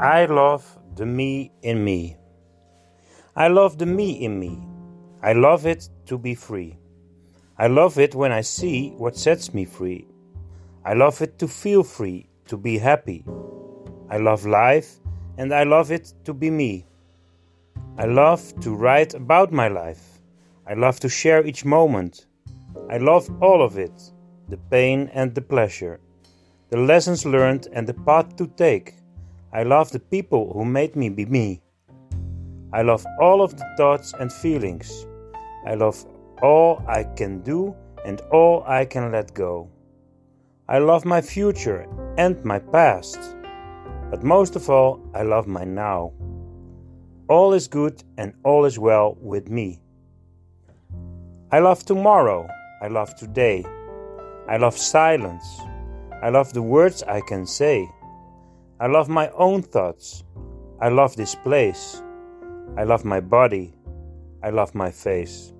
I love the me in me. I love the me in me. I love it to be free. I love it when I see what sets me free. I love it to feel free, to be happy. I love life and I love it to be me. I love to write about my life. I love to share each moment. I love all of it the pain and the pleasure, the lessons learned and the path to take. I love the people who made me be me. I love all of the thoughts and feelings. I love all I can do and all I can let go. I love my future and my past. But most of all, I love my now. All is good and all is well with me. I love tomorrow. I love today. I love silence. I love the words I can say. I love my own thoughts. I love this place. I love my body. I love my face.